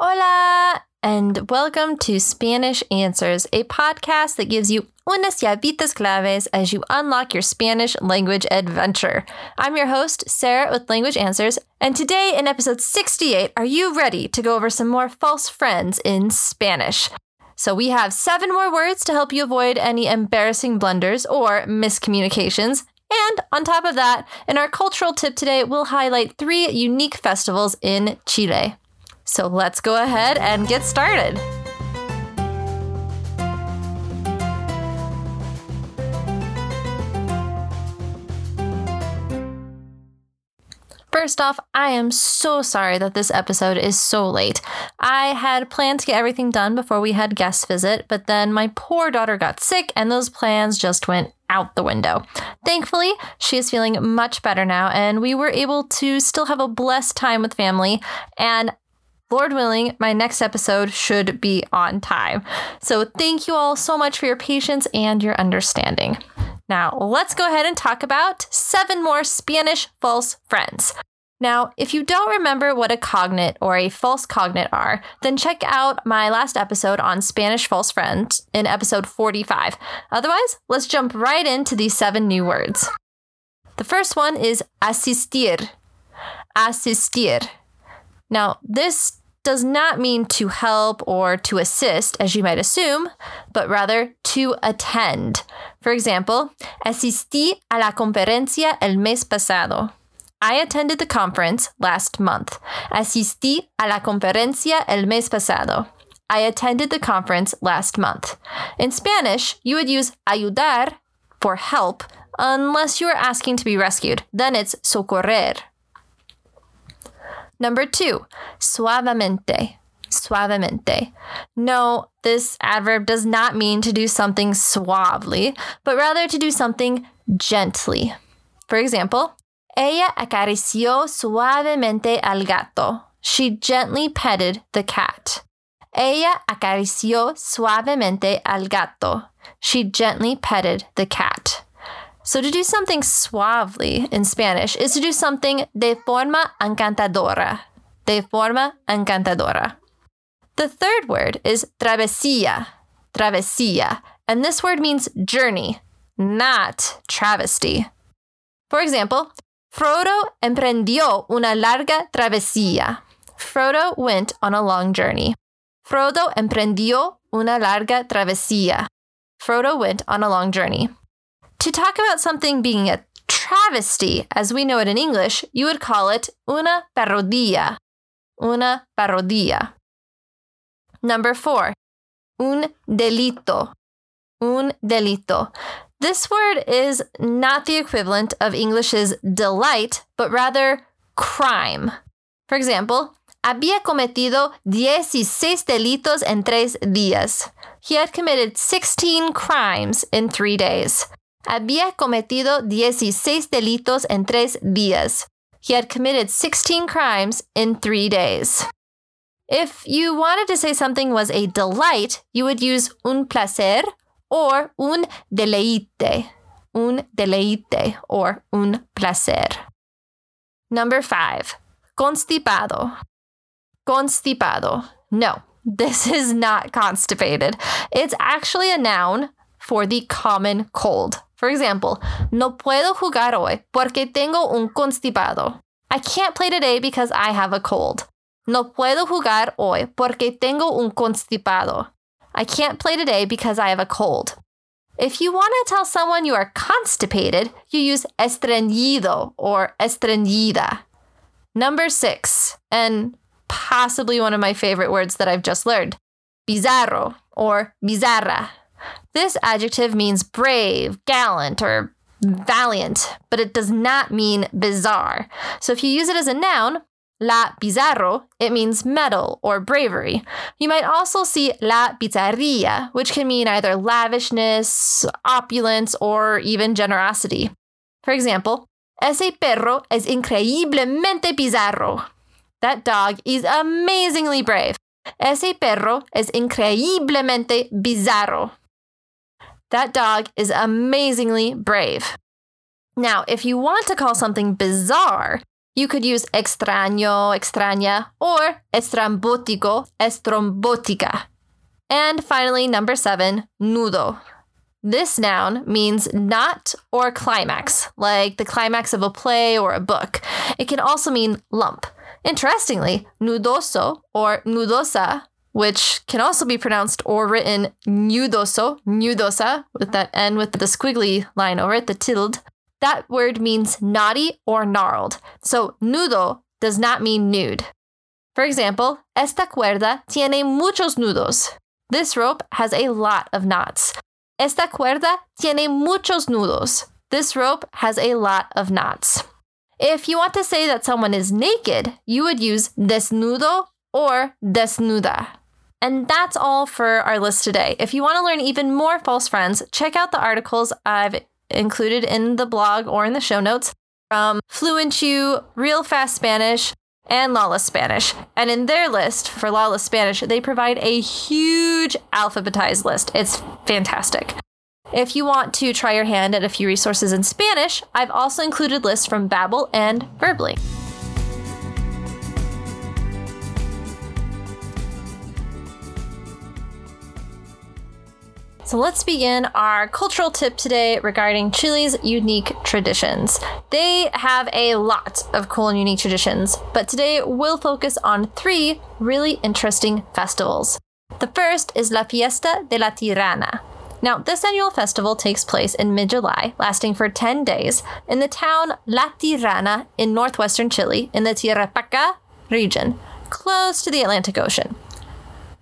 Hola, and welcome to Spanish Answers, a podcast that gives you unas llavitas claves as you unlock your Spanish language adventure. I'm your host, Sarah with Language Answers, and today in episode 68, are you ready to go over some more false friends in Spanish? So we have seven more words to help you avoid any embarrassing blunders or miscommunications. And on top of that, in our cultural tip today, we'll highlight three unique festivals in Chile. So let's go ahead and get started. First off, I am so sorry that this episode is so late. I had planned to get everything done before we had guest visit, but then my poor daughter got sick and those plans just went out the window. Thankfully, she is feeling much better now, and we were able to still have a blessed time with family. And Lord willing, my next episode should be on time. So, thank you all so much for your patience and your understanding. Now, let's go ahead and talk about seven more Spanish false friends. Now, if you don't remember what a cognate or a false cognate are, then check out my last episode on Spanish false friends in episode 45. Otherwise, let's jump right into these seven new words. The first one is asistir. Asistir. Now, this does not mean to help or to assist, as you might assume, but rather to attend. For example, asistí a la conferencia el mes pasado. I attended the conference last month. Asistí a la conferencia el mes pasado. I attended the conference last month. In Spanish, you would use ayudar for help unless you are asking to be rescued. Then it's socorrer. Number two, suavemente. Suavemente. No, this adverb does not mean to do something suavely, but rather to do something gently. For example, ella acarició suavemente al gato. She gently petted the cat. Ella acarició suavemente al gato. She gently petted the cat. So to do something suavely in Spanish is to do something de forma encantadora. De forma encantadora. The third word is travesía. Travesía. And this word means journey, not travesty. For example, Frodo emprendió una larga travesía. Frodo went on a long journey. Frodo emprendió una larga travesía. Frodo went on a long journey. To talk about something being a travesty, as we know it in English, you would call it una parodia. Una parodia. Number four, un delito. Un delito. This word is not the equivalent of English's delight, but rather crime. For example, había cometido 16 delitos en tres días. He had committed 16 crimes in three days había cometido 16 delitos en tres días. He had committed 16 crimes in three days. If you wanted to say something was a delight, you would use un placer or un deleite. Un deleite or un placer. Number five, constipado. Constipado. No, this is not constipated. It's actually a noun for the common cold. For example, no puedo jugar hoy porque tengo un constipado. I can't play today because I have a cold. No puedo jugar hoy porque tengo un constipado. I can't play today because I have a cold. If you want to tell someone you are constipated, you use estreñido or estreñida. Number six, and possibly one of my favorite words that I've just learned, bizarro or bizarra. This adjective means brave, gallant, or valiant, but it does not mean bizarre. So if you use it as a noun, la bizarro, it means mettle or bravery. You might also see la bizarría, which can mean either lavishness, opulence, or even generosity. For example, ese perro es increíblemente bizarro. That dog is amazingly brave. Ese perro es increíblemente bizarro. That dog is amazingly brave. Now, if you want to call something bizarre, You could use extraño, extraña, or estrambótico, estrombótica. And finally, number seven, nudo. This noun means knot or climax, like the climax of a play or a book. It can also mean lump. Interestingly, nudoso or nudosa, which can also be pronounced or written nudoso, nudosa, with that N with the squiggly line over it, the tilde, that word means knotty or gnarled. So nudo does not mean nude. For example, esta cuerda tiene muchos nudos. This rope has a lot of knots. Esta cuerda tiene muchos nudos. This rope has a lot of knots. If you want to say that someone is naked, you would use desnudo or desnuda. And that's all for our list today. If you want to learn even more false friends, check out the articles I've included in the blog or in the show notes from FluentU, Real Fast Spanish, and Lawless Spanish. And in their list for Lawless Spanish, they provide a huge alphabetized list. It's fantastic. If you want to try your hand at a few resources in Spanish, I've also included lists from Babbel and Verbally. So let's begin our cultural tip today regarding Chile's unique traditions. They have a lot of cool and unique traditions, but today we'll focus on three really interesting festivals. The first is La Fiesta de la Tirana. Now, this annual festival takes place in mid July, lasting for 10 days, in the town La Tirana in northwestern Chile, in the Tarapacá region, close to the Atlantic Ocean.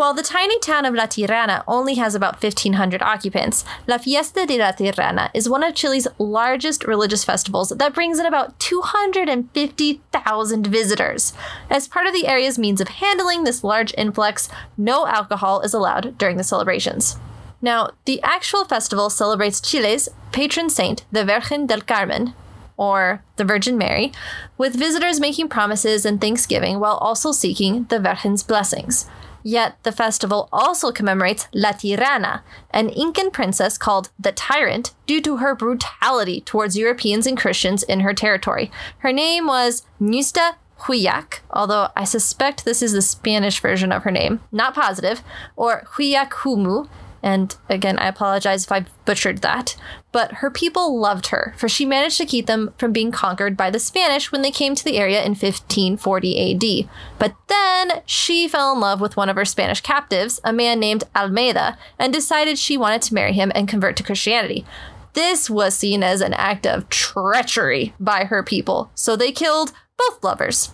While the tiny town of La Tirana only has about 1,500 occupants, La Fiesta de la Tirana is one of Chile's largest religious festivals that brings in about 250,000 visitors. As part of the area's means of handling this large influx, no alcohol is allowed during the celebrations. Now, the actual festival celebrates Chile's patron saint, the Virgen del Carmen, or the Virgin Mary, with visitors making promises and thanksgiving while also seeking the Virgin's blessings. Yet the festival also commemorates La Tirana, an Incan princess called the Tyrant due to her brutality towards Europeans and Christians in her territory. Her name was Nusta Huillac, although I suspect this is the Spanish version of her name, not positive, or Huillac Humu, and again, I apologize if I butchered that. But her people loved her, for she managed to keep them from being conquered by the Spanish when they came to the area in 1540 AD. But then she fell in love with one of her Spanish captives, a man named Almeida, and decided she wanted to marry him and convert to Christianity. This was seen as an act of treachery by her people, so they killed both lovers.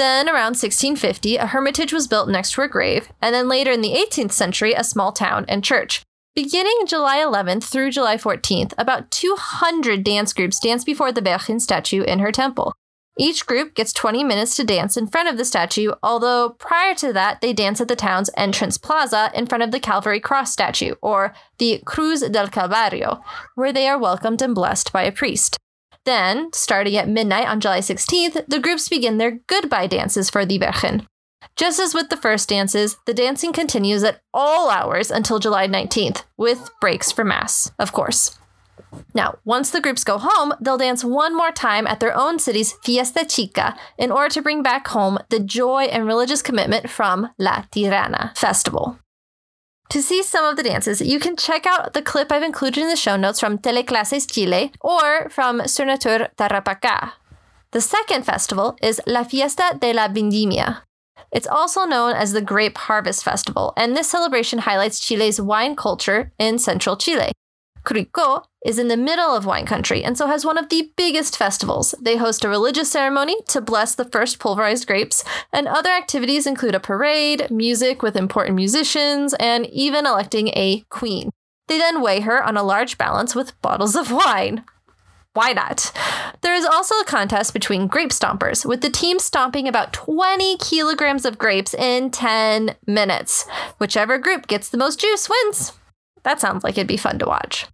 Then, around 1650, a hermitage was built next to her grave, and then later in the 18th century, a small town and church. Beginning July 11th through July 14th, about 200 dance groups dance before the Virgin statue in her temple. Each group gets 20 minutes to dance in front of the statue, although prior to that, they dance at the town's entrance plaza in front of the Calvary Cross statue, or the Cruz del Calvario, where they are welcomed and blessed by a priest. Then, starting at midnight on July 16th, the groups begin their goodbye dances for the Virgen. Just as with the first dances, the dancing continues at all hours until July 19th, with breaks for Mass, of course. Now, once the groups go home, they'll dance one more time at their own city's Fiesta Chica in order to bring back home the joy and religious commitment from La Tirana festival. To see some of the dances, you can check out the clip I've included in the show notes from Teleclases Chile or from Surnatur Tarapacá. The second festival is La Fiesta de la Vendimia. It's also known as the Grape Harvest Festival, and this celebration highlights Chile's wine culture in central Chile. Curicó is in the middle of wine country and so has one of the biggest festivals. They host a religious ceremony to bless the first pulverized grapes, and other activities include a parade, music with important musicians, and even electing a queen. They then weigh her on a large balance with bottles of wine. Why not? There is also a contest between grape stompers, with the team stomping about 20 kilograms of grapes in 10 minutes. Whichever group gets the most juice wins. That sounds like it'd be fun to watch.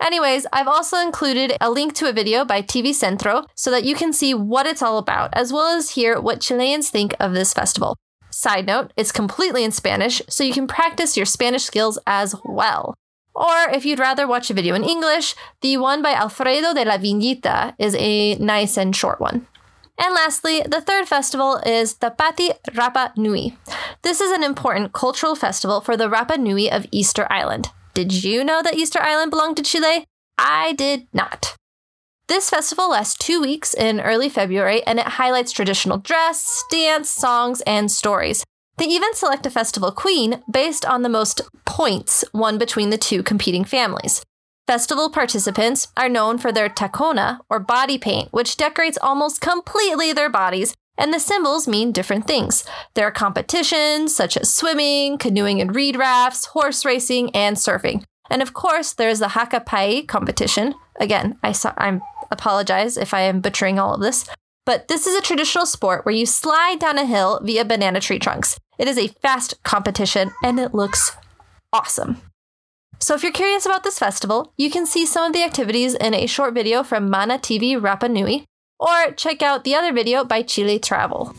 Anyways, I've also included a link to a video by TV Centro so that you can see what it's all about, as well as hear what Chileans think of this festival. Side note, it's completely in Spanish, so you can practice your Spanish skills as well. Or if you'd rather watch a video in English, the one by Alfredo de la Viñita is a nice and short one. And lastly, the third festival is the Pati Rapa Nui. This is an important cultural festival for the Rapa Nui of Easter Island. Did you know that Easter Island belonged to Chile? I did not. This festival lasts two weeks in early February and it highlights traditional dress, dance, songs, and stories. They even select a festival queen based on the most points won between the two competing families. Festival participants are known for their takona, or body paint, which decorates almost completely their bodies, and the symbols mean different things. There are competitions such as swimming, canoeing and reed rafts, horse racing, and surfing. And of course, there's the Hakapai competition. Again, I saw, I'm apologize if I am butchering all of this, but this is a traditional sport where you slide down a hill via banana tree trunks. It is a fast competition and it looks awesome. So, if you're curious about this festival, you can see some of the activities in a short video from Mana TV Rapa Nui, or check out the other video by Chile Travel.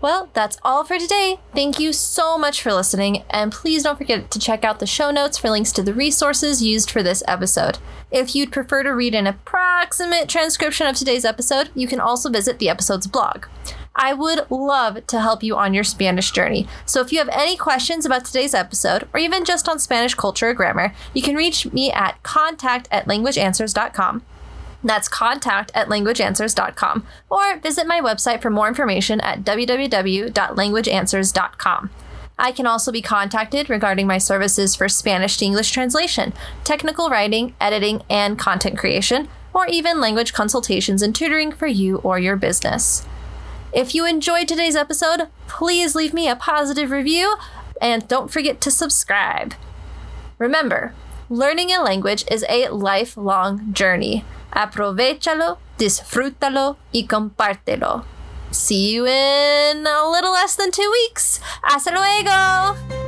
Well, that's all for today. Thank you so much for listening, and please don't forget to check out the show notes for links to the resources used for this episode. If you'd prefer to read an approximate transcription of today's episode, you can also visit the episode's blog. I would love to help you on your Spanish journey. So if you have any questions about today's episode, or even just on Spanish culture or grammar, you can reach me at contact at languageanswers.com. That's contact at languageanswers.com or visit my website for more information at www.languageanswers.com. I can also be contacted regarding my services for Spanish to English translation, technical writing, editing, and content creation, or even language consultations and tutoring for you or your business. If you enjoyed today's episode, please leave me a positive review and don't forget to subscribe. Remember, learning a language is a lifelong journey. Aprovechalo, disfrútalo y compártelo. See you in a little less than two weeks. Hasta luego!